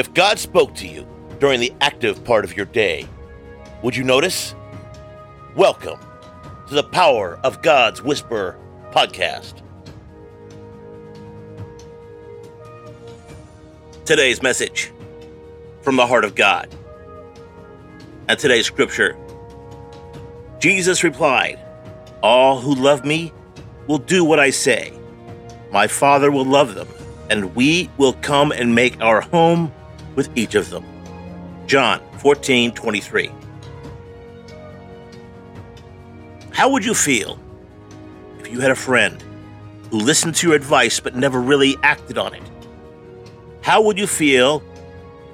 If God spoke to you during the active part of your day, would you notice? Welcome to the Power of God's Whisper podcast. Today's message from the heart of God. And today's scripture Jesus replied, All who love me will do what I say. My Father will love them, and we will come and make our home with each of them. John 14 23. How would you feel if you had a friend who listened to your advice but never really acted on it? How would you feel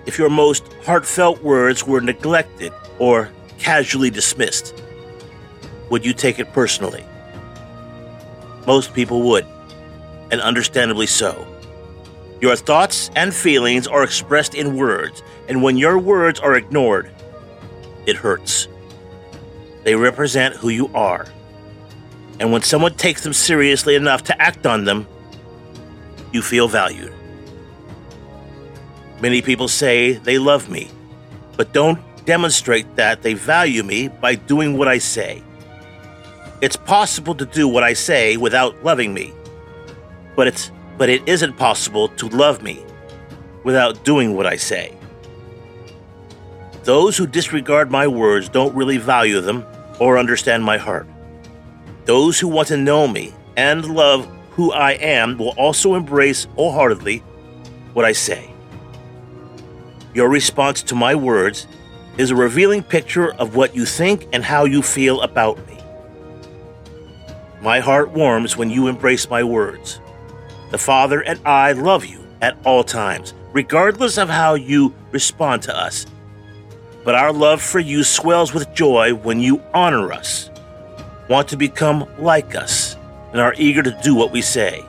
if your most heartfelt words were neglected or casually dismissed? Would you take it personally? Most people would, and understandably so. Your thoughts and feelings are expressed in words, and when your words are ignored, it hurts. They represent who you are. And when someone takes them seriously enough to act on them, you feel valued. Many people say they love me, but don't demonstrate that they value me by doing what I say. It's possible to do what I say without loving me, but it's but it isn't possible to love me without doing what I say. Those who disregard my words don't really value them or understand my heart. Those who want to know me and love who I am will also embrace wholeheartedly what I say. Your response to my words is a revealing picture of what you think and how you feel about me. My heart warms when you embrace my words. The Father and I love you at all times, regardless of how you respond to us. But our love for you swells with joy when you honor us, want to become like us, and are eager to do what we say.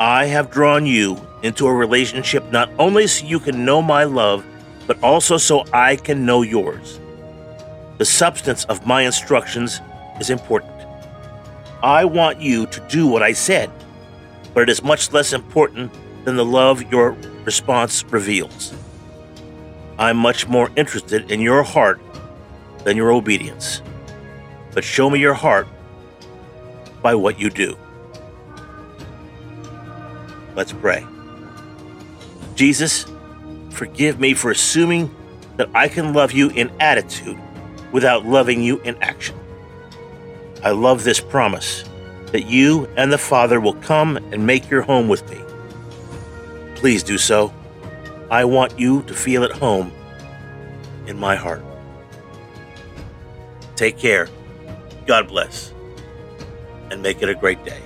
I have drawn you into a relationship not only so you can know my love, but also so I can know yours. The substance of my instructions is important. I want you to do what I said but it is much less important than the love your response reveals. I'm much more interested in your heart than your obedience. But show me your heart by what you do. Let's pray. Jesus, forgive me for assuming that I can love you in attitude without loving you in action. I love this promise that you and the Father will come and make your home with me. Please do so. I want you to feel at home in my heart. Take care. God bless. And make it a great day.